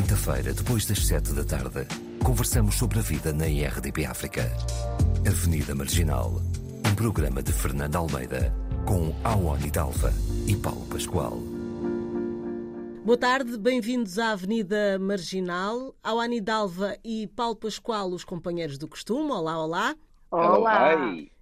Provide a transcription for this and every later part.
quinta-feira, depois das sete da tarde, conversamos sobre a vida na IRDP África. Avenida Marginal, um programa de Fernando Almeida, com Awani Dalva e Paulo Pascoal. Boa tarde, bem-vindos à Avenida Marginal. Awani Dalva e Paulo Pascoal, os companheiros do costume. Olá, olá. Olá.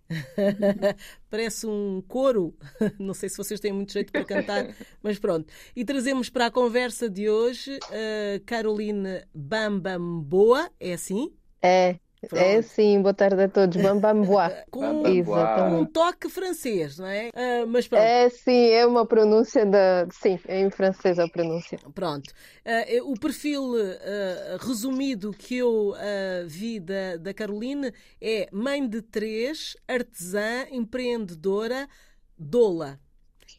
Parece um coro. Não sei se vocês têm muito jeito para cantar, mas pronto. E trazemos para a conversa de hoje a Caroline Bambamboa, é assim? É, é sim, boa tarde a todos. Bambamboa. Com um toque francês, não é? Ah, mas pronto. É sim, é uma pronúncia da. Sim, é em francês a pronúncia. Pronto. Ah, o perfil ah, resumido que eu vi da, da Caroline é mãe de três, artesã, empreendedora, doula.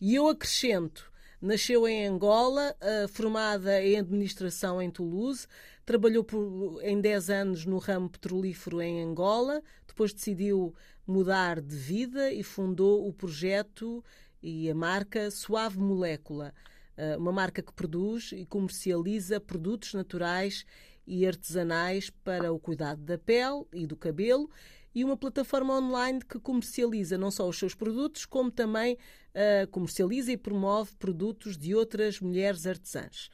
E eu acrescento, nasceu em Angola, formada em administração em Toulouse, trabalhou por, em 10 anos no ramo petrolífero em Angola, depois decidiu mudar de vida e fundou o projeto e a marca Suave Molécula, ah, uma marca que produz e comercializa produtos naturais e artesanais para o cuidado da pele e do cabelo e uma plataforma online que comercializa não só os seus produtos, como também ah, comercializa e promove produtos de outras mulheres artesãs.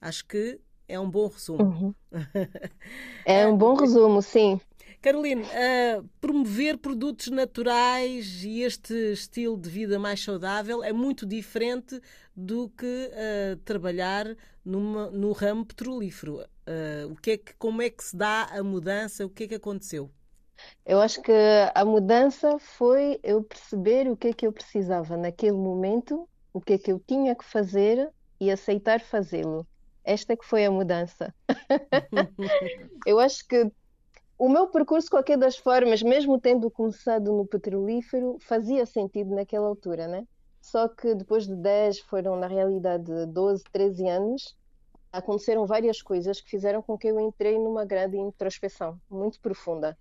Acho que é um bom resumo. Uhum. É um bom resumo, sim. Caroline, ah, promover produtos naturais e este estilo de vida mais saudável é muito diferente do que ah, trabalhar numa- no ramo petrolífero. Ah, o que é que, como é que se dá a mudança? O que é que aconteceu? Eu acho que a mudança foi eu perceber o que é que eu precisava naquele momento, o que é que eu tinha que fazer e aceitar fazê-lo. Esta que foi a mudança. Eu acho que o meu percurso, de qualquer das formas, mesmo tendo começado no petrolífero, fazia sentido naquela altura, né? Só que depois de 10, foram na realidade 12, 13 anos, aconteceram várias coisas que fizeram com que eu entrei numa grande introspeção, muito profunda.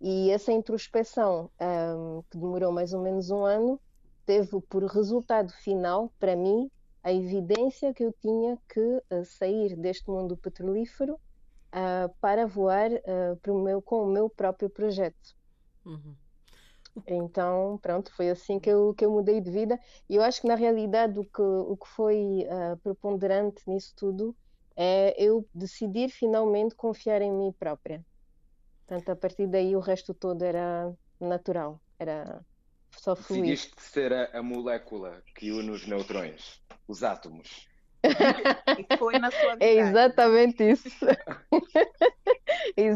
E essa introspeção, ahm, que demorou mais ou menos um ano, teve por resultado final, para mim, a evidência que eu tinha que ah, sair deste mundo petrolífero ah, para voar pro meu, com o meu próprio projeto. Uhum. Então, pronto, foi assim que eu, que eu mudei de vida. E eu acho que, na realidade, o que, o que foi preponderante nisso tudo é eu decidir finalmente confiar em mim própria. Portanto, a partir daí, o resto todo era natural, era só fluir. Decidiste ser a, a molécula que une os neutrões, os átomos. E foi na sua É viagem. exatamente isso.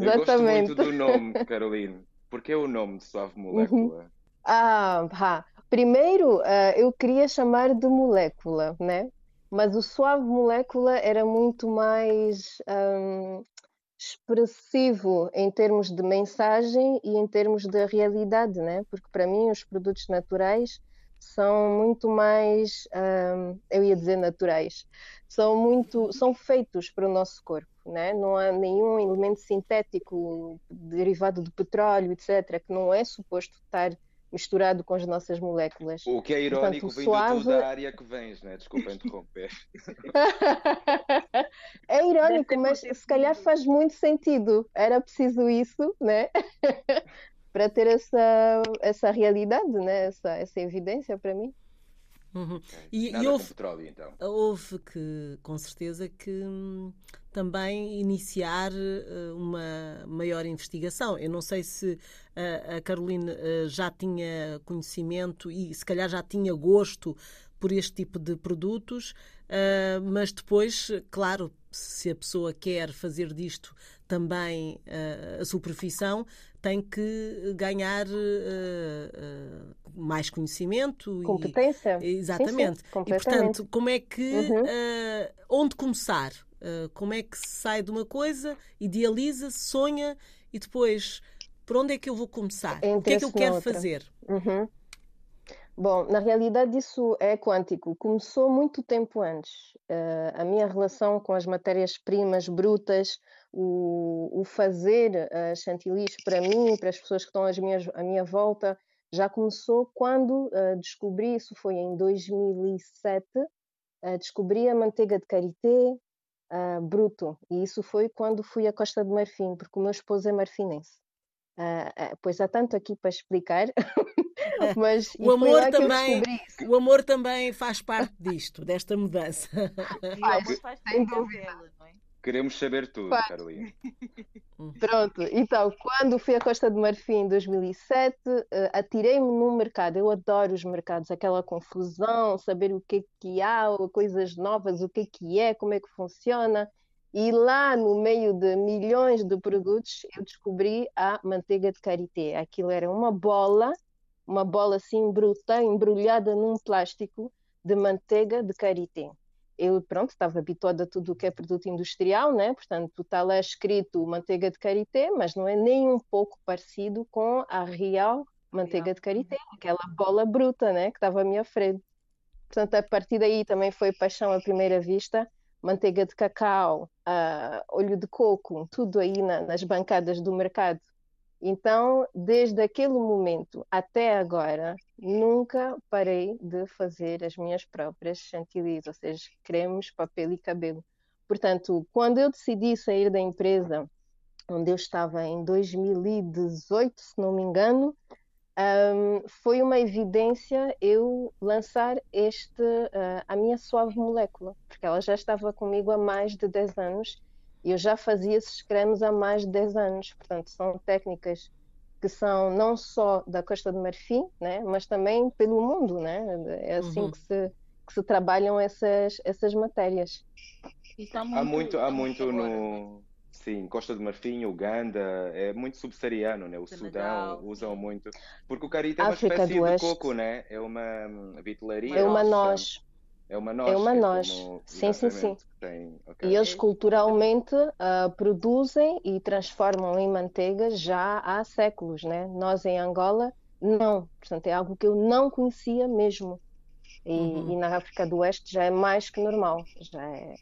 Eu gosto Exatamente. muito do nome, Caroline. Porque é o nome de Suave Molécula? Ah, pá. Primeiro, ah, eu queria chamar de molécula, né? Mas o suave molécula era muito mais ahm, expressivo em termos de mensagem e em termos de realidade, né? Porque para mim os produtos naturais são muito mais, ahm, eu ia dizer naturais, são muito, são feitos para o nosso corpo, né? Não há nenhum elemento sintético derivado do petróleo, etc., que não é suposto estar misturado com as nossas moléculas. O que é irónico Portanto, vindo suave- tu da área que vens, né? Desculpa interromper. É irónico, mas se calhar faz muito sentido. Era preciso isso, né? Para ter essa, essa realidade, né? Essa, essa evidência para mim. Uhum. E, e houve, petróleo, então. houve que, com certeza, que hum, também iniciar eh, uma maior investigação. Eu não sei se eh, a Caroline eh, já tinha conhecimento e se calhar já tinha gosto por este tipo de produtos, mas depois, claro, se a pessoa quer fazer disto também eh, a sua profissão, tem que ganhar eh, eh, mais conhecimento e, Competência? Exatamente. Sim, sim, e portanto, como é que Uhum. eh, onde começar? Como é que se sai de uma coisa, idealiza, sonha e depois por onde é que eu vou começar? O que é que eu quero noutra. fazer? Uhum. Bom, na realidade isso é quântico. Começou muito tempo antes. A minha relação com as matérias-primas brutas, o, o fazer uh, chantilis para mim, para as pessoas que estão às minhas, à minha volta, já começou quando uh, descobri, isso foi em 2007, uh, descobri a manteiga de karité, uh, bruto. E isso foi quando fui à Costa do Marfim, porque o meu esposo é marfinense. Uh, pois há tanto aqui para explicar, mas o amor também, o amor também faz parte disto, desta mudança. Faz, faz sem dúvida. Não é? Queremos saber tudo, Faz. Carolina. Pronto, então, quando fui à Costa do Marfim em 2007, uh, atirei-me no mercado. Eu adoro os mercados, aquela confusão, saber o que é que há, coisas novas, o que é que é, como é que funciona. E lá no meio de milhões de produtos, eu descobri a manteiga de karité. Aquilo era uma bola, uma bola assim bruta, embrulhada num plástico de manteiga de karité eu pronto estava habituada a tudo o que é produto industrial, né? Portanto, está lá escrito manteiga de karité, mas não é nem um pouco parecido com a real manteiga de karité, aquela bola bruta, né? Que estava à minha frente. Portanto, a partir daí também foi paixão à primeira vista. Manteiga de cacau, uh, olho de coco, tudo aí na, nas bancadas do mercado. Então, desde aquele momento até agora, nunca parei de fazer as minhas próprias chantilly, ou seja, cremes, papel e cabelo. Portanto, quando eu decidi sair da empresa onde eu estava em 2018, se não me engano, um, foi uma evidência eu lançar este, uh, a minha suave molécula, porque ela já estava comigo há mais de 10 anos eu já fazia esses cremes há mais de 10 anos. Portanto, são técnicas que são não só da Costa do Marfim, né, mas também pelo mundo, né? É assim uhum. que, se, que se trabalham essas, essas matérias. Tá muito, há muito, há muito no sim, Costa do Marfim, Uganda, é muito subsaariano, né? O Senegal, Sudão usam muito, porque o carita é uma África espécie de coco, né? É uma vitelaria. É uma noz. É uma noz. É uma é noz. Como, sim, sim, sim. Tem, okay. E eles culturalmente uh, produzem e transformam em manteiga já há séculos, né? Nós em Angola, não. Portanto, é algo que eu não conhecia mesmo. E, uhum. e na África do Oeste já é mais que normal. Já é.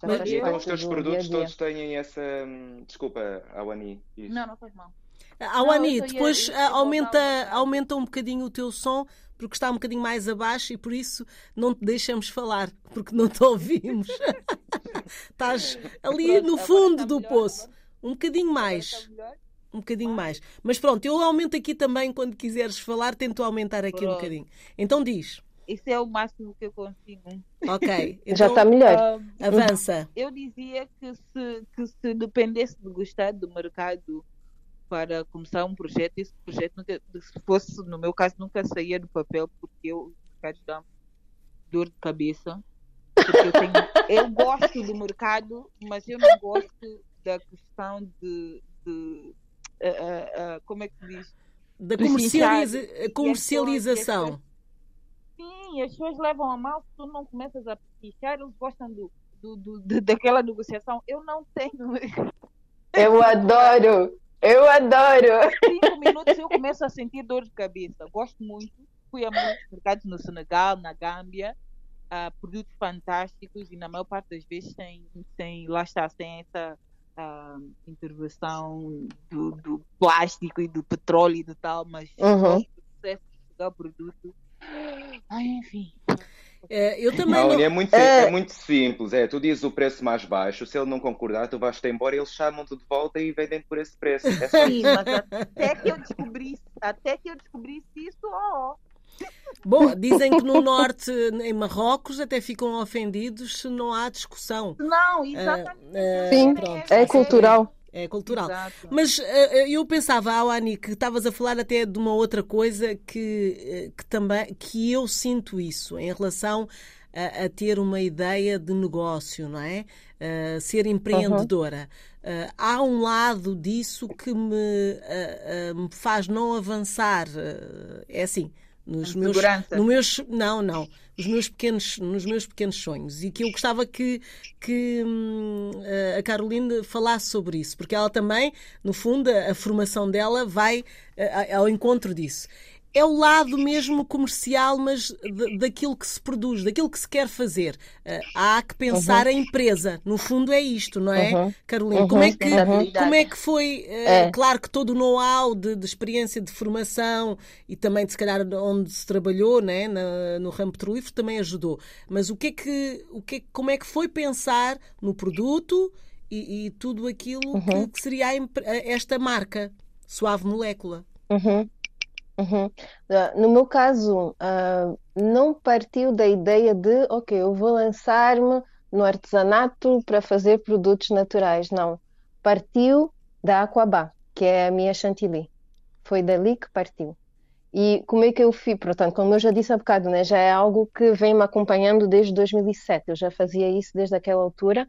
Já Mas, então os teus produtos dia -dia. todos têm essa. Hum, desculpa, Awani. Não, não faz mal. Awani, depois ia, aumenta, aumenta um bocadinho o teu som porque está um bocadinho mais abaixo e por isso não te deixamos falar, porque não te ouvimos. Estás ali no fundo do poço. Um bocadinho mais. Um bocadinho mais. Mas pronto, eu aumento aqui também quando quiseres falar, tento aumentar aqui um bocadinho. Então diz. Isso é o máximo que eu consigo. Ok. Então, Já está melhor. Uh, avança. Eu dizia que se, que se dependesse do gostar do mercado para começar um projeto, esse projeto, nunca, se fosse, no meu caso, nunca saía do papel, porque eu, mercado dá dor de cabeça. Porque eu, tenho, eu gosto do mercado, mas eu não gosto da questão de. de uh, uh, como é que se diz? Da comercializa comercialização. sim, as pessoas levam a mal se tu não começas a pichar, eles gostam do, do, do, de, daquela negociação. Eu não tenho. Eu adoro! Eu adoro! Cinco minutos eu começo a sentir dor de cabeça. Gosto muito. Fui a muitos mercados no Senegal, na Gâmbia. Uh, produtos fantásticos e na maior parte das vezes sem, sem lá está, sem essa uh, intervenção do, do, plástico e do petróleo e do tal, mas uhum. o processo de chegar ao produto. Ai, enfim. É, eu também não, não... É, muito, é... é... muito simples. É, tu dizes o preço mais baixo, se ele não concordar, tu vais-te embora, eles chamam-te de volta e vendem por esse preço. É Sim, mas até que eu descobrisse, até que eu descobrisse isso, ó. Bom, dizem que no norte, em Marrocos, até ficam ofendidos se não há discussão. Não, exatamente. Uh, uh, Sim, pronto. é cultural. É cultural. Exato. Mas uh, eu pensava, Awani, que estavas a falar até de uma outra coisa que, uh, que também que eu sinto isso em relação a, a ter uma ideia de negócio, não é? Uh, ser empreendedora. Uhum. há um lado disso que me, me faz não avançar. é assim, nos meus, no meus não não. Os meus pequenos nos meus pequenos sonhos. E que eu gostava que que hum, a Carolina falasse sobre isso porque ela também no fundo a, a formação dela vai a, ao encontro disso é o lado mesmo comercial, mas daquilo que se produz, daquilo que se quer fazer. Uh, há que pensar uhum. a empresa. No fundo é isto, não é, uhum. Carolina? Uhum. Como, é que, como é que foi? Uh, é. Claro que todo o know-how de, de, experiência de formação e também, de, se calhar, onde se trabalhou, né, na, no ramo petrolífero, também ajudou. Mas o que é que, o que, é, como é que foi pensar no produto e, e tudo aquilo que, uhum. que, seria a, esta marca, Suave Molécula? Uhum. Uhum. Uh, no meu caso, uh, não partiu da ideia de, ok, eu vou lançar-me no artesanato para fazer produtos naturais. Não. Partiu da Aquabá, que é a minha chantilly. Foi dali que partiu. E como é que eu fiz? Portanto, como eu já disse há bocado, né, já é algo que vem me acompanhando desde 2007. Eu já fazia isso desde aquela altura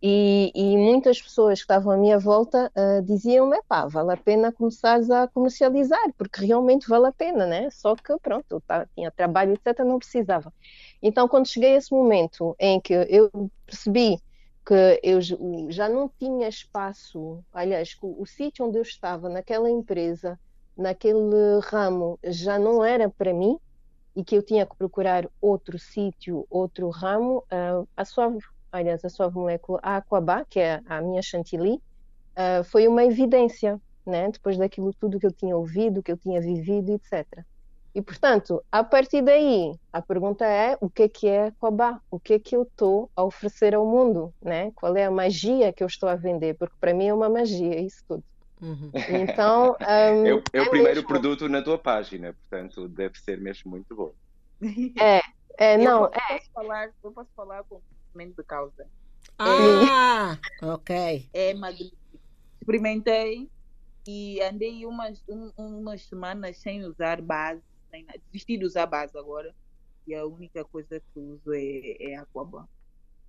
e, e, muitas pessoas que estavam à minha volta uh, diziam-me, pá, vale a pena começares a comercializar, porque realmente vale a pena, né? Só que, pronto, tá, tinha trabalho, etc., não precisava. Então, quando cheguei a esse momento em que eu percebi que eu já não tinha espaço, aliás, o, o sítio onde eu estava, naquela empresa, naquele ramo, já não era para mim, e que eu tinha que procurar outro sítio, outro ramo, uh, a sua aliás, a sua molécula a Aquabá, que é a minha chantilly, uh, foi uma evidência, né? depois daquilo tudo que eu tinha ouvido, que eu tinha vivido, etc. E, portanto, a partir daí, a pergunta é o que é que é Aquabá? O que é que eu estou a oferecer ao mundo? Né? Qual é a magia que eu estou a vender? Porque para mim é uma magia isso tudo. Uhum. Então, um, é, o, é, é o primeiro mesmo... produto na tua página, portanto, deve ser mesmo muito bom. É, é não, eu posso, é. Falar, eu posso falar com conhecimento de causa. Ah, é, ok. É magnífico. Experimentei e andei umas, um, umas semanas sem usar base, sem desisti de usar base agora. E a única coisa que uso é, é Aquaban.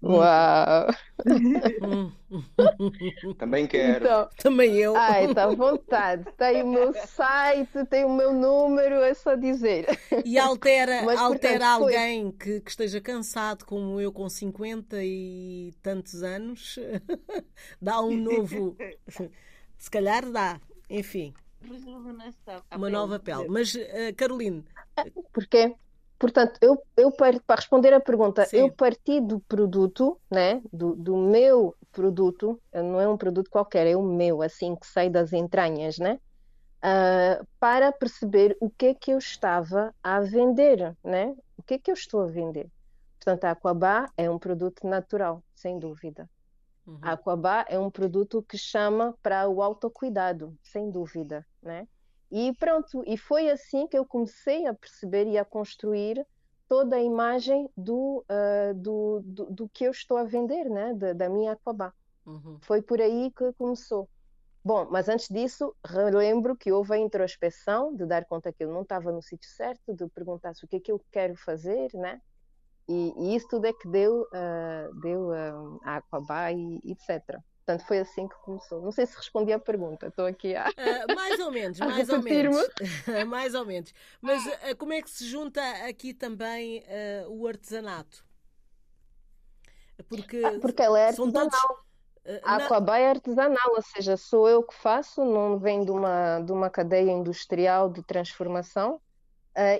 Uau! Também quero. Então, Também eu. Ai, está à vontade. Tem o meu site, tem o meu número, é só dizer. E altera, Mas, altera portanto, alguém que, que, esteja cansado, como eu, com 50 e tantos anos, dá um novo. Se calhar dá, enfim. Uma nova pele. Mas, uh, Caroline. Porquê? Portanto, eu, eu para responder a pergunta, Sim. eu parti do produto, né, do, do meu produto, não é um produto qualquer, é o meu, assim que sai das entranhas, né, uh, para perceber o que é que eu estava a vender, né, o que é que eu estou a vender. Portanto, a Aquabá é um produto natural, sem dúvida. Uhum. A Aquabá é um produto que chama para o autocuidado, sem dúvida, né? E pronto, e foi assim que eu comecei a perceber e a construir toda a imagem do, uh, do, do, do, que eu estou a vender, né? da, da minha Aquabá. Uhum. Foi por aí que começou. Bom, mas antes disso, relembro que houve a introspeção de dar conta que eu não estava no sítio certo, de perguntar-se o que é que eu quero fazer, né? E, e isso tudo é que deu, uh, deu uh, a Aquabá e etc. Portanto, foi assim que começou. Não sei se respondi à pergunta, estou aqui a. Uh, mais ou menos, mais ou menos. mais ou menos. Mas uh, como é que se junta aqui também uh, o artesanato? Porque, ah, porque ela é artesanal. Todos... A Aquabá é artesanal, ou seja, sou eu que faço, não vem de uma, de uma cadeia industrial de transformação.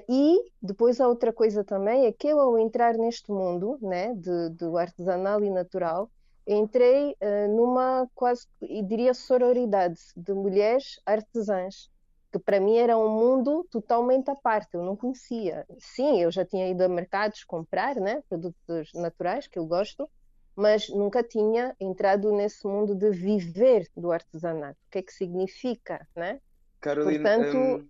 e depois a outra coisa também é que eu, ao entrar neste mundo né, de, do artesanal e natural, entrei uh, numa quase, diria, sororidade de mulheres artesãs, que para mim era um mundo totalmente à parte, eu não conhecia. Sim, eu já tinha ido a mercados comprar né, produtos naturais, que eu gosto, mas nunca tinha entrado nesse mundo de viver do artesanato. O que é que significa, né? Carolina, Portanto, um...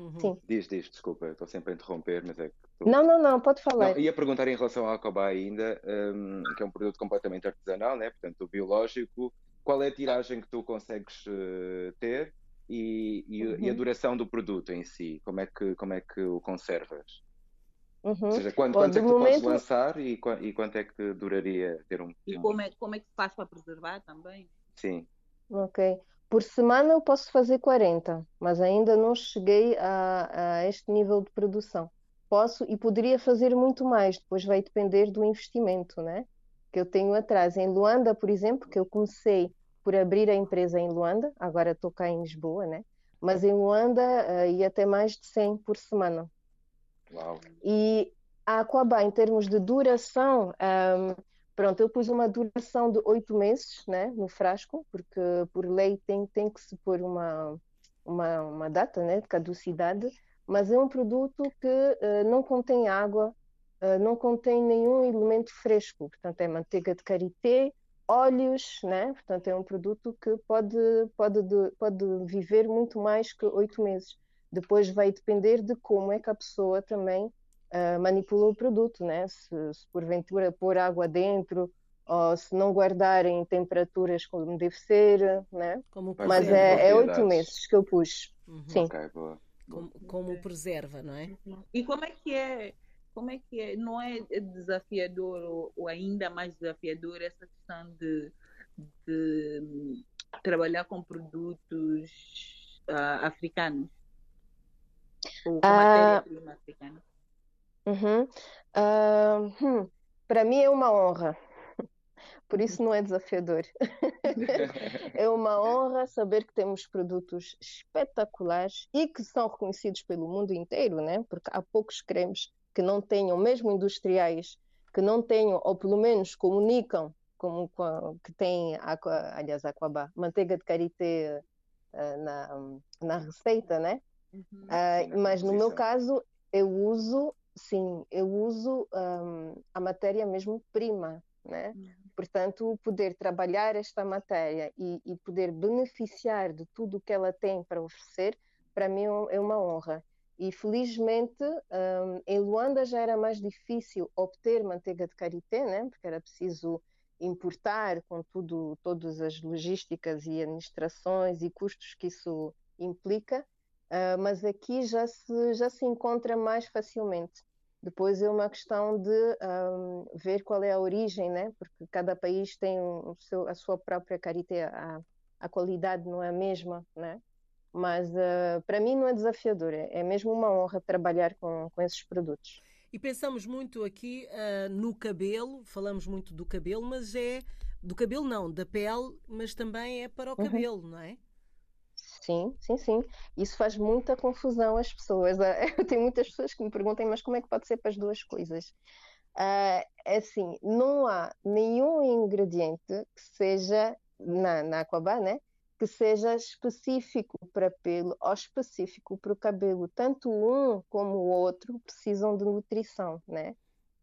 Uhum. Sim. Diz, diz, desculpa, estou sempre a interromper, mas é que. Não, não, não, pode falar. Não, ia perguntar em relação ao Alcobá ainda, um, que é um produto completamente artesanal, né? portanto, biológico. Qual é a tiragem que tu consegues uh, ter e, e, uhum. e, a uhum. duração do produto em si? Como é que, como é que o conservas? Uhum. Ou seja, quanto, Bom, quanto é que tu momento... podes lançar e, e quanto é que duraria ter um. E como é, como é que se faz para preservar também? Sim. Ok. Por semana eu posso fazer 40, mas ainda não cheguei a, a este nível de produção. Posso e poderia fazer muito mais, depois vai depender do investimento, né? Que eu tenho atrás. Em Luanda, por exemplo, que eu comecei por abrir a empresa em Luanda, agora estou cá em Lisboa, né? mas em Luanda uh, ia até mais de 100 por semana. Uau. E a Aquabá, em termos de duração, um, pronto, eu pus uma duração de oito meses né, no frasco, porque por lei tem, tem que se pôr uma, uma, uma data né, de caducidade, mas é um produto que uh, não contém água, uh, não contém nenhum elemento fresco, portanto é manteiga de karité, óleos, né? Portanto, é um produto que pode, pode, pode viver muito mais que oito meses. Depois vai depender de como é que a pessoa também uh, manipula o produto, né? Se, se, porventura pôr água dentro ou se não guardar em temperaturas como deve ser, né? Como Mas é, é oito meses que eu pus. Uhum. Sim. Okay, como, como preserva, não é? E como é que é como é que é? Não é desafiador ou, ou ainda mais desafiador essa questão de, de trabalhar com produtos uh, africanos? Ou com uh, matéria-prima africana? Uhum. Uh, hum, Para mim é uma honra. Por isso não é desafiador. é uma honra saber que temos produtos espetaculares e que são reconhecidos pelo mundo inteiro, né? Porque há poucos cremes que não tenham, mesmo industriais, que não tenham, ou pelo menos comunicam como que tem, aliás, aquabá, manteiga de karité uh, na, na receita, né? Uhum, uh, mas no meu caso, eu uso, sim, eu uso um, a matéria mesmo prima, né? Uhum. Portanto, poder trabalhar esta matéria e, e poder beneficiar de tudo que ela tem para oferecer, para mim é uma honra. E felizmente um, em Luanda já era mais difícil obter manteiga de karité, né? porque era preciso importar com tudo, todas as logísticas e administrações e custos que isso implica, uh, mas aqui já se, já se encontra mais facilmente. Depois é uma questão de um, ver qual é a origem, né? porque cada país tem o seu, a sua própria karité, a, a qualidade não é a mesma, né? Mas uh, para mim não é desafiador, é, é mesmo uma honra trabalhar com, com esses produtos. E pensamos muito aqui uh, no cabelo, falamos muito do cabelo, mas é do cabelo não, da pele, mas também é para o uhum. cabelo, não é? Sim, sim, sim. Isso faz muita confusão às pessoas. Eu tenho muitas pessoas que me perguntam, mas como é que pode ser para as duas coisas? Uh, assim, não há nenhum ingrediente que seja na, na Aquabá, né? que seja específico para pelo ou específico para o cabelo. Tanto um como o outro precisam de nutrição, né?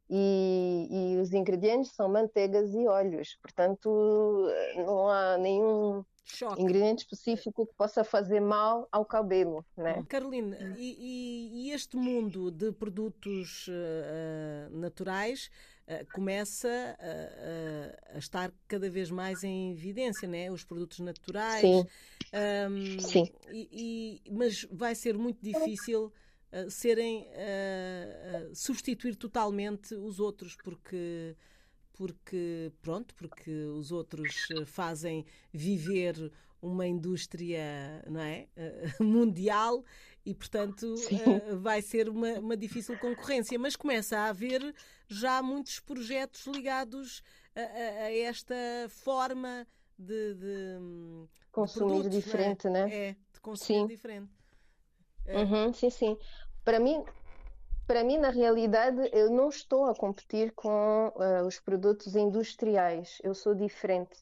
E, e os ingredientes são manteigas e óleos, portanto não há nenhum Choque. ingrediente específico que possa fazer mal ao cabelo, né? Carolina, e, e, este mundo de produtos uh, naturais uh, começa a, a, estar cada vez mais em evidência, né? Os produtos naturais. Sim. Um, Sim. E, e, mas vai ser muito difícil uh, serem substituir totalmente os outros, porque porque pronto, porque os outros eh, fazem viver uma indústria não é? Eh, mundial e, portanto, uh, vai ser uma, uma, difícil concorrência. Mas começa a haver já muitos projetos ligados a, a, a esta forma de, de consumir de produtos, diferente, né? né? É, de consumir sim. diferente. É. Uhum, sim, sim. Para mim, para mim, na realidade, eu não estou a competir com uh, os produtos industriais. Eu sou diferente.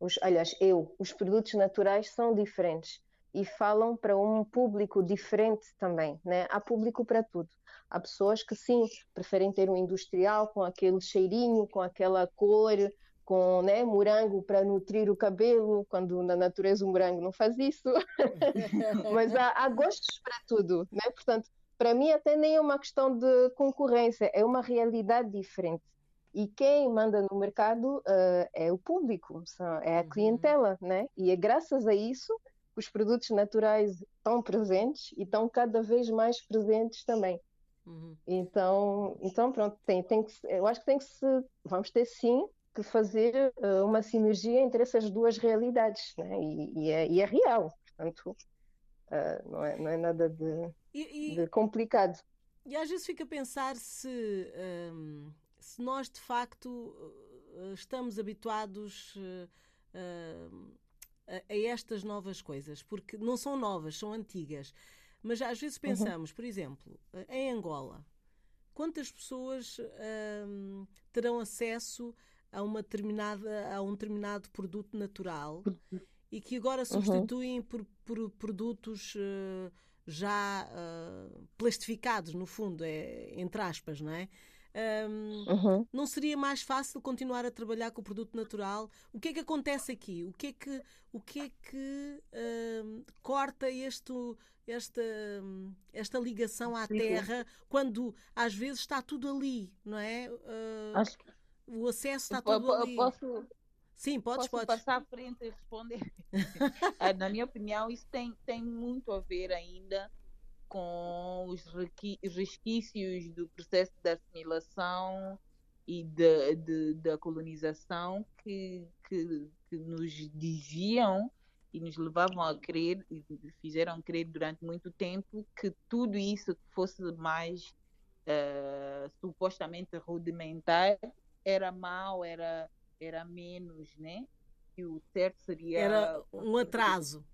Os, aliás, eu, os produtos naturais são diferentes e falam para um público diferente também, né? Há público para tudo. Há pessoas que sim, preferem ter um industrial com aquele cheirinho, com aquela cor, com né, morango para nutrir o cabelo, quando na natureza o morango não faz isso. Mas há, há gostos para tudo, né? Portanto, para mim até nem é uma questão de concorrência, é uma realidade diferente. E quem manda no mercado uh, é o público, é a uhum. clientela, né? E é graças a isso que os produtos naturais estão presentes e estão cada vez mais presentes também. Uhum. Então, então pronto, tem, tem que, eu acho que tem que se, vamos ter sim que fazer uh, uma sinergia entre essas duas realidades, né? E, e, é, e é real, portanto, uh, não, é, não é nada de e, e, complicado. E às vezes fica a pensar se, um, se nós de facto uh, estamos habituados uh, a, a, estas novas coisas, porque não são novas, são antigas. Mas às vezes uhum. pensamos, uhum. por exemplo, em Angola, quantas pessoas hum, terão acesso a, uma determinada, a um determinado produto natural e que agora uhum. substituem uhum. por, por, produtos uh, já uh, plastificados, no fundo, é, entre aspas, não é? Um, uhum. Não seria mais fácil continuar a trabalhar com o produto natural? O que é que acontece aqui? O que é que, o que, é que um, corta este, esta, esta ligação à terra quando às vezes está tudo ali, não é? Uh, Acho que... O acesso está tudo ali. Posso, Sim, podes, posso podes. passar à frente e responder. Ah, na minha opinião, isso tem, tem muito a ver ainda com os resquícios do processo de assimilação e de, de, da colonização que, que, que, nos diziam e nos levavam a crer, e fizeram crer durante muito tempo que tudo isso que fosse mais uh, supostamente rudimentar era mal, era, era menos, né? Que o certo seria. Era um atraso.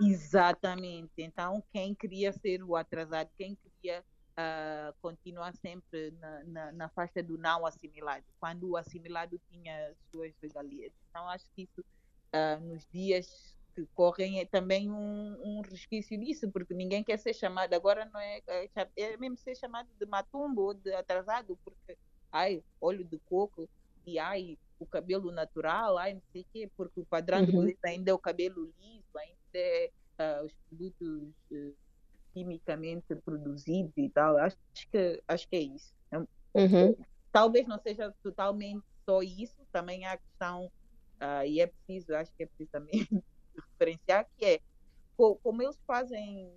Exatamente. Então, quem queria ser o atrasado, quem queria uh, continuar sempre na, na, na, faixa do não assimilado, quando o assimilado tinha suas regalias. Então, acho que isso, uh, nos dias que correm, é também um, um, resquício disso, porque ninguém quer ser chamado, agora não é, é, é mesmo ser chamado de matumbo ou de atrasado, porque, ai, olho de coco, e ai, o cabelo natural, ai, não sei o quê, porque o padrão uhum. ainda é o cabelo liso, ainda é uh, os produtos uh, quimicamente produzidos e tal. Acho que, acho que é isso. É uhum. Talvez não seja totalmente só isso, também há a questão, uh, e é preciso, acho que é preciso também referenciar, que é como eles fazem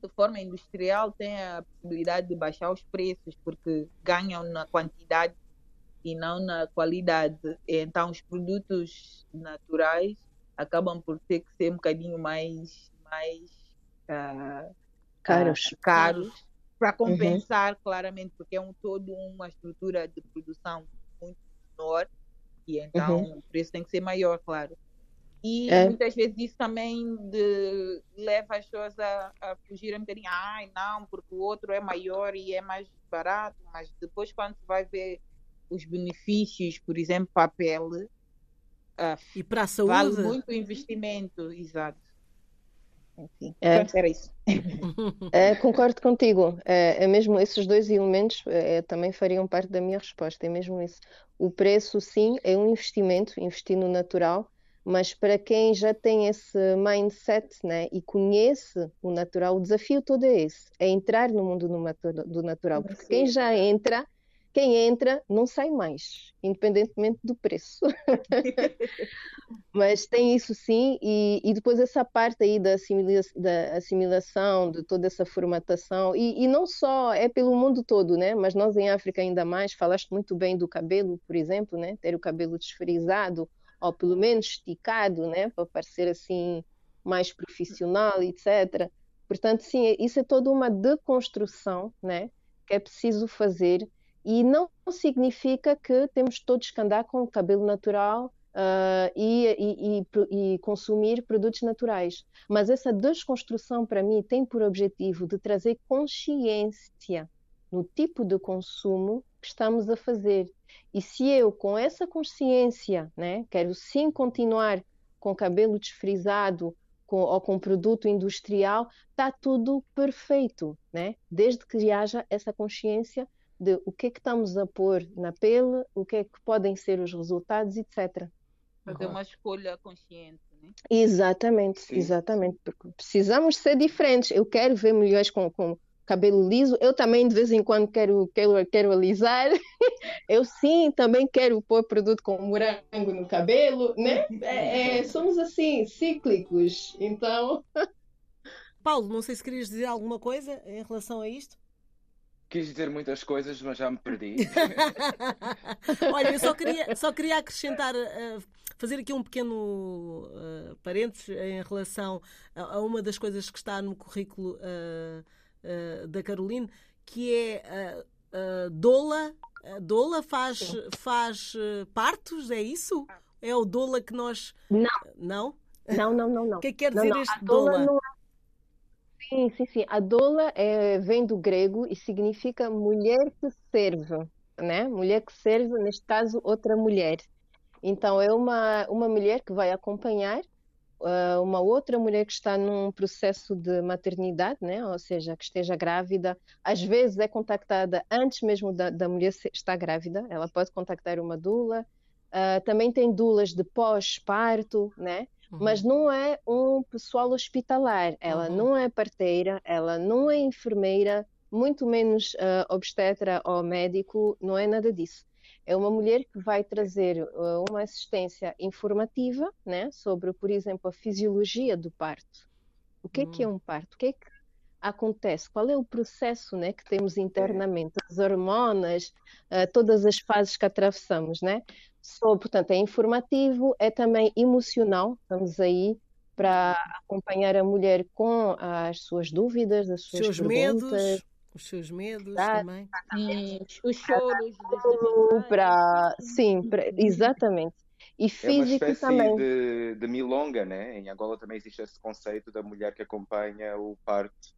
de forma industrial, tem a possibilidade de baixar os preços, porque ganham na quantidade e não na qualidade. Então, os produtos naturais acabam por ter que ser um bocadinho mais, mais uh, caros, uh, caros para uhum. compensar uhum. claramente, porque é um todo uma estrutura de produção muito menor e então uhum. o preço tem que ser maior, claro. E é. muitas vezes isso também de, leva as pessoas a, a fugir um bocadinho, ai não, porque o outro é maior e é mais barato, mas depois quando você vai ver os benefícios, por exemplo, para a pele, Uh, e para a saúde? Vale muito investimento, exato. Enfim, é. era isso. É, concordo contigo. É, é, mesmo esses dois elementos é, também fariam parte da minha resposta. É mesmo isso. O preço, sim, é um investimento, investir no natural, mas para quem já tem esse mindset né, e conhece o natural, o desafio todo é esse: é entrar no mundo do natural. Porque quem já entra quem entra não sai mais, independentemente do preço. Mas tem isso sim, e, e depois essa parte aí da, assimila da assimilação, de toda essa formatação, e, e, não só é pelo mundo todo, né? Mas nós em África ainda mais, falaste muito bem do cabelo, por exemplo, né? Ter o cabelo desfrisado, ou pelo menos esticado, né? Para parecer assim mais profissional, etc. Portanto, sim, isso é toda uma deconstrução, né? Que é preciso fazer e não significa que temos todos que andar com o cabelo natural uh, e, e, e, consumir produtos naturais. Mas essa desconstrução, para mim, tem por objetivo de trazer consciência no tipo de consumo que estamos a fazer. E se eu, com essa consciência, né, quero sim continuar com cabelo desfrisado, com, ou com produto industrial, está tudo perfeito, né? Desde que haja essa consciência de o que é que estamos a pôr na pele, o que é que podem ser os resultados, etc. Fazer uma escolha consciente. Né? Exatamente, Sim. exatamente, porque precisamos ser diferentes. Eu quero ver mulheres com, com cabelo liso, eu também de vez em quando quero, quero, quero alisar, eu sim também quero pôr produto com morango no cabelo, né? É, é, somos assim, cíclicos, então. Paulo, não sei se querias dizer alguma coisa em relação a isto. Quis dizer muitas coisas, mas já me perdi. Olha, eu só queria, só queria acrescentar, uh, fazer aqui um pequeno uh, parênteses em relação a, a, uma das coisas que está no currículo uh, da Caroline, que é uh, Dola. Dola faz, faz partos, é isso? é o doula que nós. Não. Não? Não, não, não. não. O que é que quer dizer não, este doula? doula? Sim, sim, sim. A doula é, vem do grego e significa mulher que serve, né? Mulher que serve, neste caso, outra mulher. Então, é uma, uma mulher que vai acompanhar uh, uma outra mulher que está num processo de maternidade, né? ou seja, que esteja grávida, às vezes é contactada antes mesmo da, da mulher estar grávida, ela pode contactar uma dula. Uh, também tem dulas de pós-parto, né? Uhum. Mas não é um pessoal hospitalar, ela uhum. não é parteira, ela não é enfermeira, muito menos uh, obstetra ou médico, não é nada disso é uma mulher que vai trazer uh, uma assistência informativa né, sobre, por exemplo, a fisiologia do parto. O que é que é hum. um parto? O que é que acontece? Qual é o processo né, que temos internamente? As hormonas, uh, todas as fases que atravessamos, né? So, portanto, é informativo, é também emocional. Estamos aí para acompanhar a mulher com as suas dúvidas, as suas Seus perguntas. Medos os seus medos tá, também. Os choros. Para, sim, pra, exatamente. E físico é uma espécie também. De, de milonga, né? Em Angola também existe esse conceito da mulher que acompanha o parto.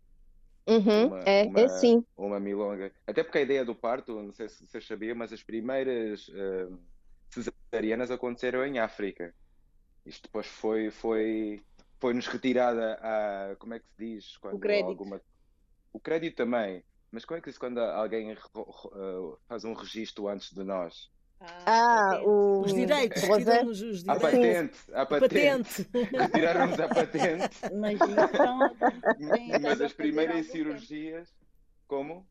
Uhum, uma, é, uma, é sim. Uma milonga. Até porque a ideia do parto, não sei se você sabia, mas as primeiras uh, cesarianas aconteceram em África. Isto depois foi, foi, foi nos retirada a, como é que se diz? Quando o crédito. Alguma, o crédito também. Mas como é que diz quando alguém uh, faz um registro antes de nós? Ah, ah o... os direitos, tiramos os direitos. A patente, a patente. Retiraram-nos a patente. Mas, então, Mas as primeiras cirurgias, como?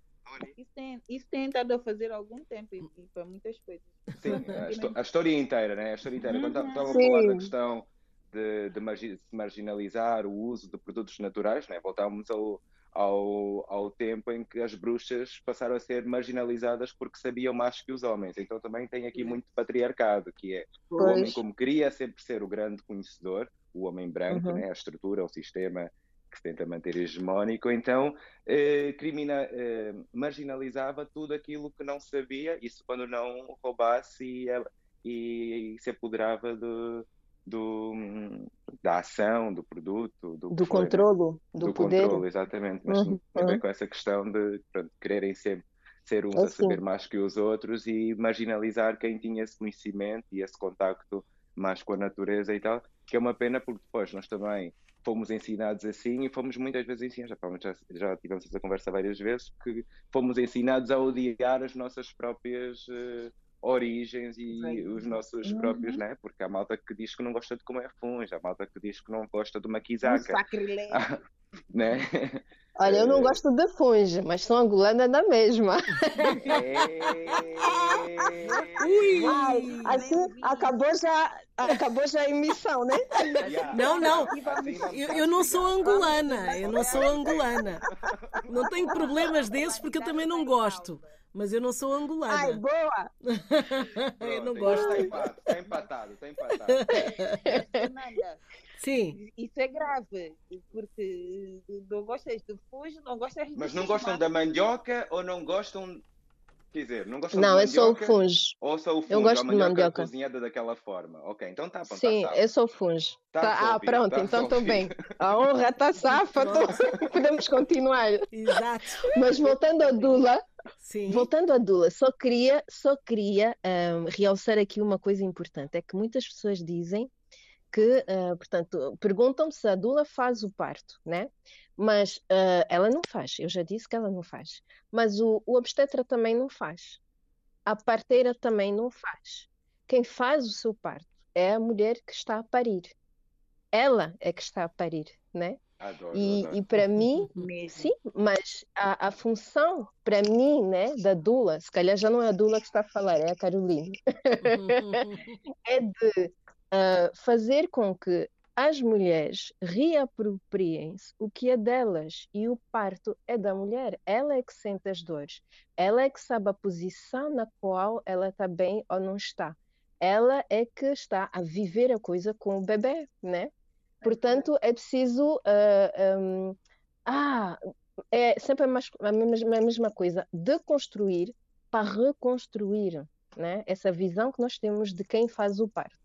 Isso tem, isso tem estado a fazer algum tempo e, e para muitas coisas. Sim, a, a, história inteira, né? A história inteira. Quando estava a falar da questão de, de marginalizar o uso de produtos naturais, né? voltávamos ao, ao, ao tempo em que as bruxas passaram a ser marginalizadas porque sabiam mais que os homens. Então também tem aqui muito patriarcado, que é pois. o homem como queria sempre ser o grande conhecedor, o homem branco, uhum. né, a estrutura, o sistema que se tenta manter hegemónico, então eh, crimina, eh, marginalizava tudo aquilo que não sabia, isso quando não roubasse e, e, e se apoderava de, do, da ação, do produto, do, do controlo, do, do poder. controlo, exatamente. Mas uhum. tem a ver com essa questão de pronto, quererem ser, ser uns é a saber mais que os outros e marginalizar quem tinha esse conhecimento e esse contacto mais com a natureza e tal, que é uma pena porque depois nós também fomos ensinados assim e fomos muitas vezes ensinados, já, já, tivemos essa conversa várias vezes, que fomos ensinados a odiar as nossas próprias uh, origens e os nossos uhum. próprios, né? Porque há malta que diz que não gosta de comer funge, há malta que diz que não gosta de uma quizaca. Um né? Olha, eu não gosto de funge, mas sou angolana da mesma. Ui! Ai, assim, acabou já, acabou já a emissão, né? Não, não. Eu, eu não sou angolana, eu não sou angolana. Não tenho problemas desses porque eu também não gosto. Mas eu não sou angolana. Ai, boa! eu não gosto. Está empatado, está empatado. Sim. Isso é grave, porque não gostas de fujo, não gostas de Mas não gostam da mandioca ou não gostam Quer dizer, não gostam não, de mandioca? Não, eu sou o funge. Ou sou o funge, eu gosto de mandioca cozinhada daquela forma. Ok, então tá bom. Sim, tá eu sou funge. Tá tá, ah, pronto, tá então estou bem. A honra está safa, tô... podemos continuar. Exato. Mas voltando à Dula, Sim. voltando à Dula, só queria, só queria um, realçar aqui uma coisa importante, é que muitas pessoas dizem que, uh, portanto, perguntam se a Dula faz o parto, né? Mas uh, ela não faz, eu já disse que ela não faz. Mas o, o obstetra também não faz. A parteira também não faz. Quem faz o seu parto é a mulher que está a parir. Ela é que está a parir, né? Adoro, e, adoro. e para mim, sim, mas a, a função para mim, né, da Dula, se calhar já não é a Dula que está a falar, é a Carolina, é de uh, fazer com que as mulheres reapropriem-se o que é delas e o parto é da mulher. Ela é que sente as dores. Ela é que sabe a posição na qual ela está bem ou não está. Ela é que está a viver a coisa com o bebê, né? Portanto, é preciso. Uh, ah, um, ah, é sempre a, mesma, a mesma coisa. Deconstruir para reconstruir né? essa visão que nós temos de quem faz o parto.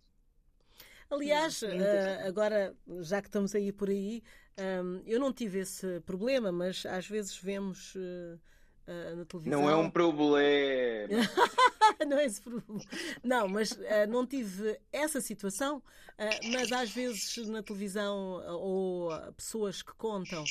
Aliás, uh, agora, já que estamos aí por aí, um, eu não tive esse problema, mas às vezes vemos. Uh, uh, na televisão. Não é um problema. não é esse problema. Não, mas uh, não tive essa situação, uh, mas às vezes na televisão ou pessoas que contam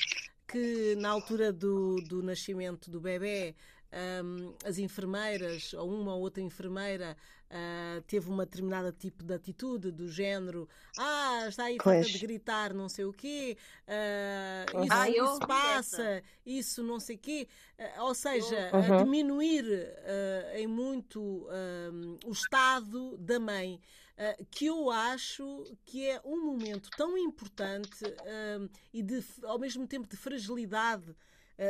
que na altura do, do nascimento do bebê um, as enfermeiras, ou uma ou outra enfermeira, uh, teve uma determinada tipo de atitude do género ah, está aí falta de gritar não sei o quê, uh, isso, ah, isso passa, isso não sei o quê. Uh, ou seja, uhum. diminuir em muito o estado da mãe. que eu acho que é um momento tão importante e de, ao mesmo tempo de fragilidade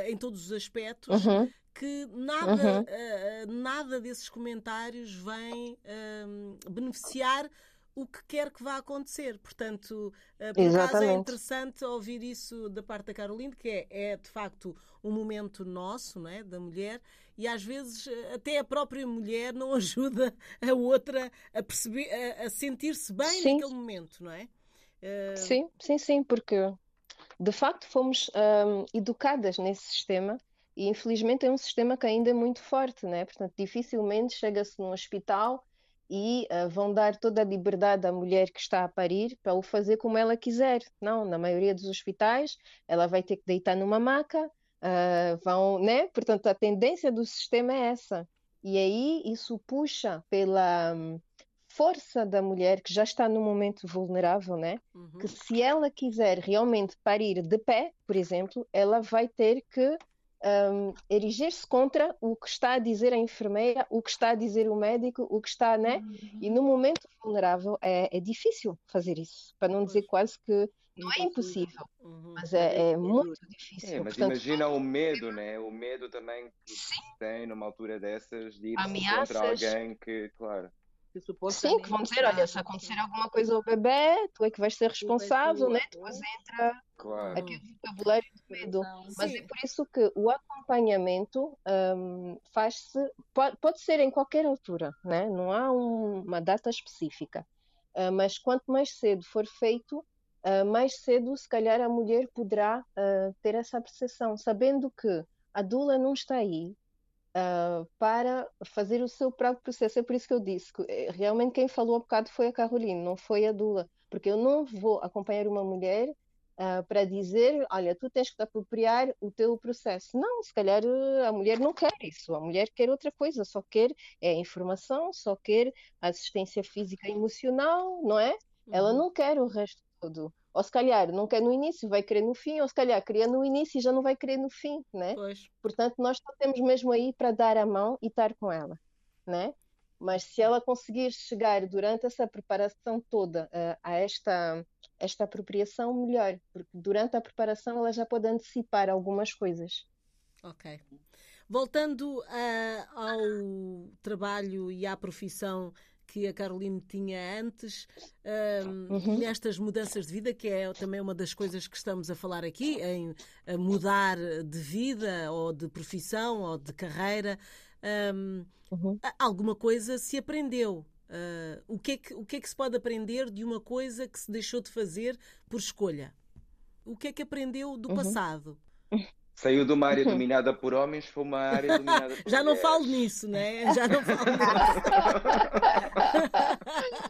em todos os aspectos, uhum que nada, uhum. uh, nada desses comentários vem uh, beneficiar o que quer que vá acontecer. Portanto, uh, por acaso é interessante ouvir isso da parte da Carolina, que é, é de facto um momento nosso, não é? da mulher, e às vezes até a própria mulher não ajuda a outra a perceber, a, a sentir-se bem sim. naquele momento, não é? Sim, sim, sim, porque de facto fomos um, educadas nesse sistema e infelizmente é um sistema que ainda é muito forte, né? Portanto, dificilmente chega-se num hospital e uh, vão dar toda a liberdade à mulher que está a parir para o fazer como ela quiser. Não, na maioria dos hospitais ela vai ter que deitar numa maca, uh, vão, né? Portanto, a tendência do sistema é essa. E aí isso puxa pela um, força da mulher que já está num momento vulnerável, né? Uhum. Que se ela quiser realmente parir de pé, por exemplo, ela vai ter que um, erigir-se contra o que está a dizer a enfermeira, o que está a dizer o médico, o que está, né? Uhum. E no momento vulnerável é, é, difícil fazer isso, para não dizer quase que não é impossível, uhum. mas é, é, muito difícil. É, mas Portanto, imagina o medo, né? O medo também que Sim. tem numa altura dessas de ir contra alguém que, claro. Sim, que vão dizer: olha, se acontecer alguma coisa ao bebê, tu é que vais ser responsável, né? Depois entra claro. aquele vocabulário de medo. Mas Sim. é por isso que o acompanhamento um, faz-se, pode, pode, ser em qualquer altura, né? não há um, uma data específica. Uh, mas quanto mais cedo for feito, uh, mais cedo, se calhar, a mulher poderá uh, ter essa percepção, sabendo que a dula não está aí uh, para fazer o seu próprio processo. É por isso que eu disse que eh, realmente quem falou um bocado foi a Caroline, não foi a Dula, porque eu não vou acompanhar uma mulher uh, para dizer, olha, tu tens que te apropriar o teu processo. Não, se calhar eh, a mulher não quer isso, a mulher quer outra coisa, só quer é informação, só quer assistência física e emocional, não é? Uhum. Ela não quer o resto todo. Ou se calhar não quer no início, vai querer no fim, ou se calhar queria no início e já não vai querer no fim, né? Pois. Portanto, nós só temos mesmo aí para dar a mão e estar com ela, né? Mas se ela conseguir chegar durante essa preparação toda uh, a esta, esta apropriação, melhor, porque durante a preparação ela já pode antecipar algumas coisas. Ok. Voltando uh, ao trabalho e à profissão que a Caroline tinha antes, um, uhum. nestas mudanças de vida, que é também uma das coisas que estamos a falar aqui, em mudar de vida, ou de profissão, ou de carreira. Um, uhum. Alguma coisa se aprendeu. Uh, o, que é que, o que é que se pode aprender de uma coisa que se deixou de fazer por escolha? O que é que aprendeu do uhum. passado? Saiu de uma área uhum. dominada por homens para uma área dominada por Já não falo nisso, né? Já não falo nisso.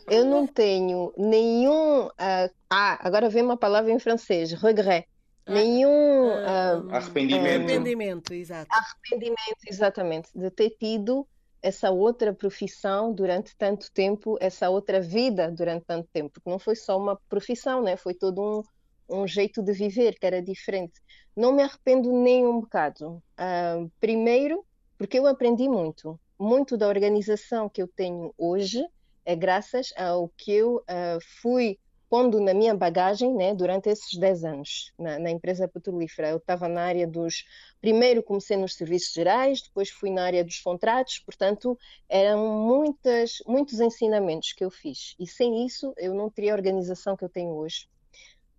Eu não tenho nenhum. Uh, ah, agora vem uma palavra em francês, regret. Ah, nenhum uh, arrependimento. Arrependimento, exato. Arrependimento, exatamente, de ter tido essa outra profissão durante tanto tempo, essa outra vida durante tanto tempo, porque não foi só uma profissão, né? Foi todo um, um jeito de viver que era diferente. Não me arrependo nem um bocado. Uh, primeiro, porque eu aprendi muito. Muito da organização que eu tenho hoje é graças ao que eu uh, fui pondo na minha bagagem né, durante esses 10 anos na, na empresa petrolífera. Eu estava na área dos. Primeiro comecei nos serviços gerais, depois fui na área dos contratos, portanto, eram muitas, muitos ensinamentos que eu fiz. E sem isso, eu não teria a organização que eu tenho hoje.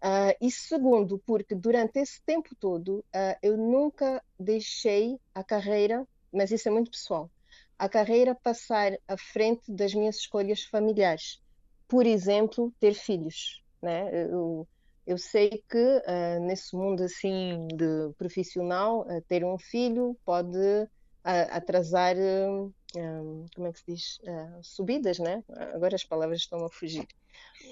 Uh, e segundo, porque durante esse tempo todo uh, eu nunca deixei a carreira, mas isso é muito pessoal, a carreira passar à frente das minhas escolhas familiares. por exemplo, ter filhos. Né? Eu, eu sei que uh, nesse mundo assim de profissional, ter um filho pode uh, como é que se diz, subidas, né? Agora as palavras estão a fugir.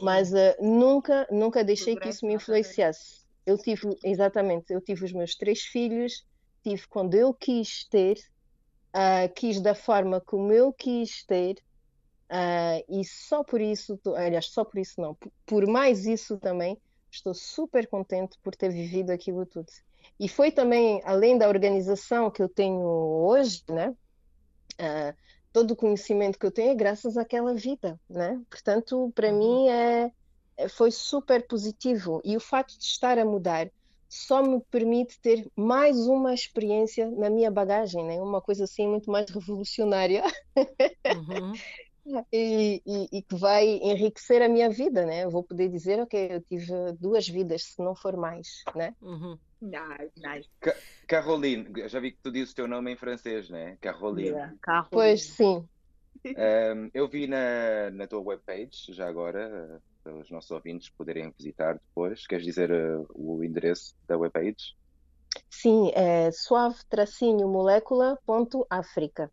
Mas nunca, nunca deixei que isso me influenciasse. Eu tive, exatamente, eu tive os meus três filhos, tive quando eu quis ter, quis da forma como eu quis ter, e só por isso, aliás, só por isso não, por mais isso também, Estou super contente por ter vivido aquilo tudo. E foi também, além da organização que eu tenho hoje, né? Uh, todo o conhecimento que eu tenho é graças àquela vida, né? Portanto, para uhum. mim é, é, foi super positivo. E o fato de estar a mudar só me permite ter mais uma experiência na minha bagagem, né? Uma coisa assim muito mais revolucionária. Uhum. E, e, e, que vai enriquecer a minha vida, né? Eu vou poder dizer, ok, eu tive duas vidas, se não for mais, né? Uhum. Nice, nice. Caroline, já vi que tu dizes o teu nome em francês, né? Caroline. Yeah, Caroline. Pois sim. Um, eu vi na, na tua webpage, já agora, para os nossos ouvintes poderem visitar depois. Queres dizer uh, o endereço da webpage? Sim, é suave-molecula.africa.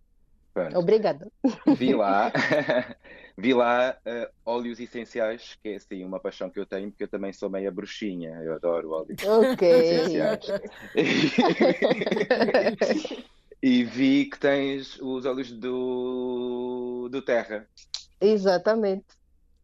Pronto. Obrigada. Vi lá, vi lá uh, óleos essenciais, que é assim uma paixão que eu tenho, porque eu também sou meia bruxinha, eu adoro óleos Ok. essenciais. e vi que tens os óleos do, do Terra. Exatamente.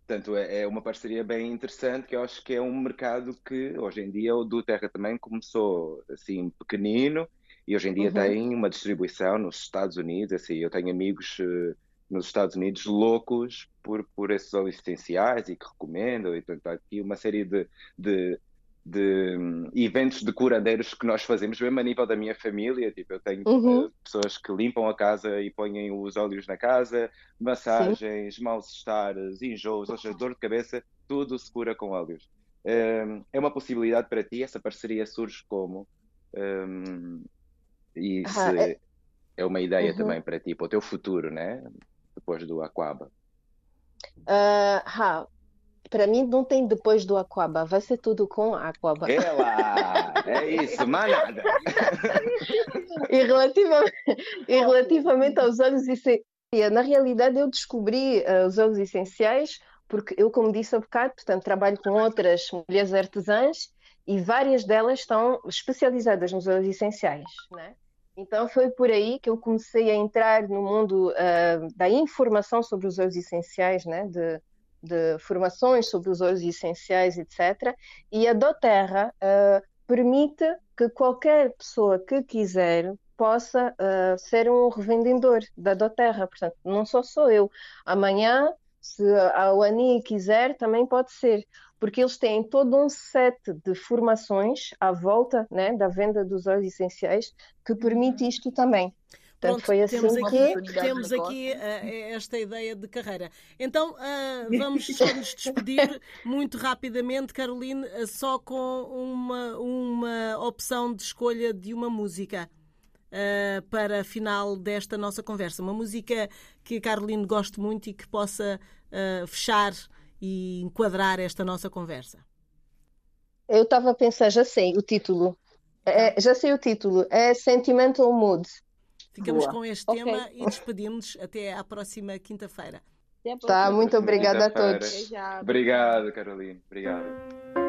Portanto, é, é uma parceria bem interessante, que eu acho que é um mercado que hoje em dia o do Terra também começou assim pequenino e hoje em dia uhum. tem uma distribuição nos Estados Unidos. Assim, eu tenho amigos uh, nos Estados Unidos loucos por, por esses óleos essenciais e que recomendam. E portanto, há aqui uma série de, de, de um, eventos de curandeiros que nós fazemos, mesmo a nível da minha família. Tipo, eu tenho uhum. uh, pessoas que limpam a casa e põem os óleos na casa, massagens, mal-estares, enjoos, ou seja, dor de cabeça, tudo se cura com óleos. Um, é uma possibilidade para ti? Essa parceria surge como? Um, e isso é... é... uma ideia uhum. também para ti, para o teu futuro, né? Depois do Aquaba. Uh, para mim não tem depois do Aquaba, vai ser tudo com Aquaba. É lá, é isso, mais nada. e, relativamente, e relativamente aos óleos essenciais, na realidade eu descobri uh, os óleos essenciais porque eu, como disse há bocado, portanto, trabalho com outras mulheres artesãs e várias delas estão especializadas nos óleos essenciais, né? Então foi por aí que eu comecei a entrar no mundo uh, da informação sobre os óleos essenciais, né? de, de formações sobre os óleos essenciais, etc. E a doTERRA uh, permite que qualquer pessoa que quiser possa uh, ser um revendedor da doTERRA. Portanto, não só sou eu. Amanhã, se a Wani quiser, também pode ser porque eles têm todo um set de formações à volta né, da venda dos óleos essenciais que permite uhum. isto também. Portanto, Pronto, foi assim temos aqui, que... temos aqui uh, esta ideia de carreira. Então, uh, vamos só nos despedir muito rapidamente, Caroline, uh, só com uma, uma opção de escolha de uma música. Uh, para final desta nossa conversa. Uma música que a Caroline goste muito e que possa uh, fechar e enquadrar esta nossa conversa? Eu estava a pensar, já sei o título. É, já sei o título. É Sentimental Mood. Ficamos Boa. com este okay. tema e despedimos até à próxima quinta-feira. Tá, muito obrigada a todos. Obrigado, Carolina. Obrigado.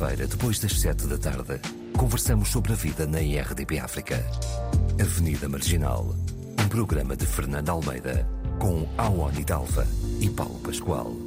Quarta-feira, depois das sete da tarde, conversamos sobre a vida na IRDP África. Avenida Marginal, um programa de Fernando Almeida, com Awani Dalva e Paulo Pascoal.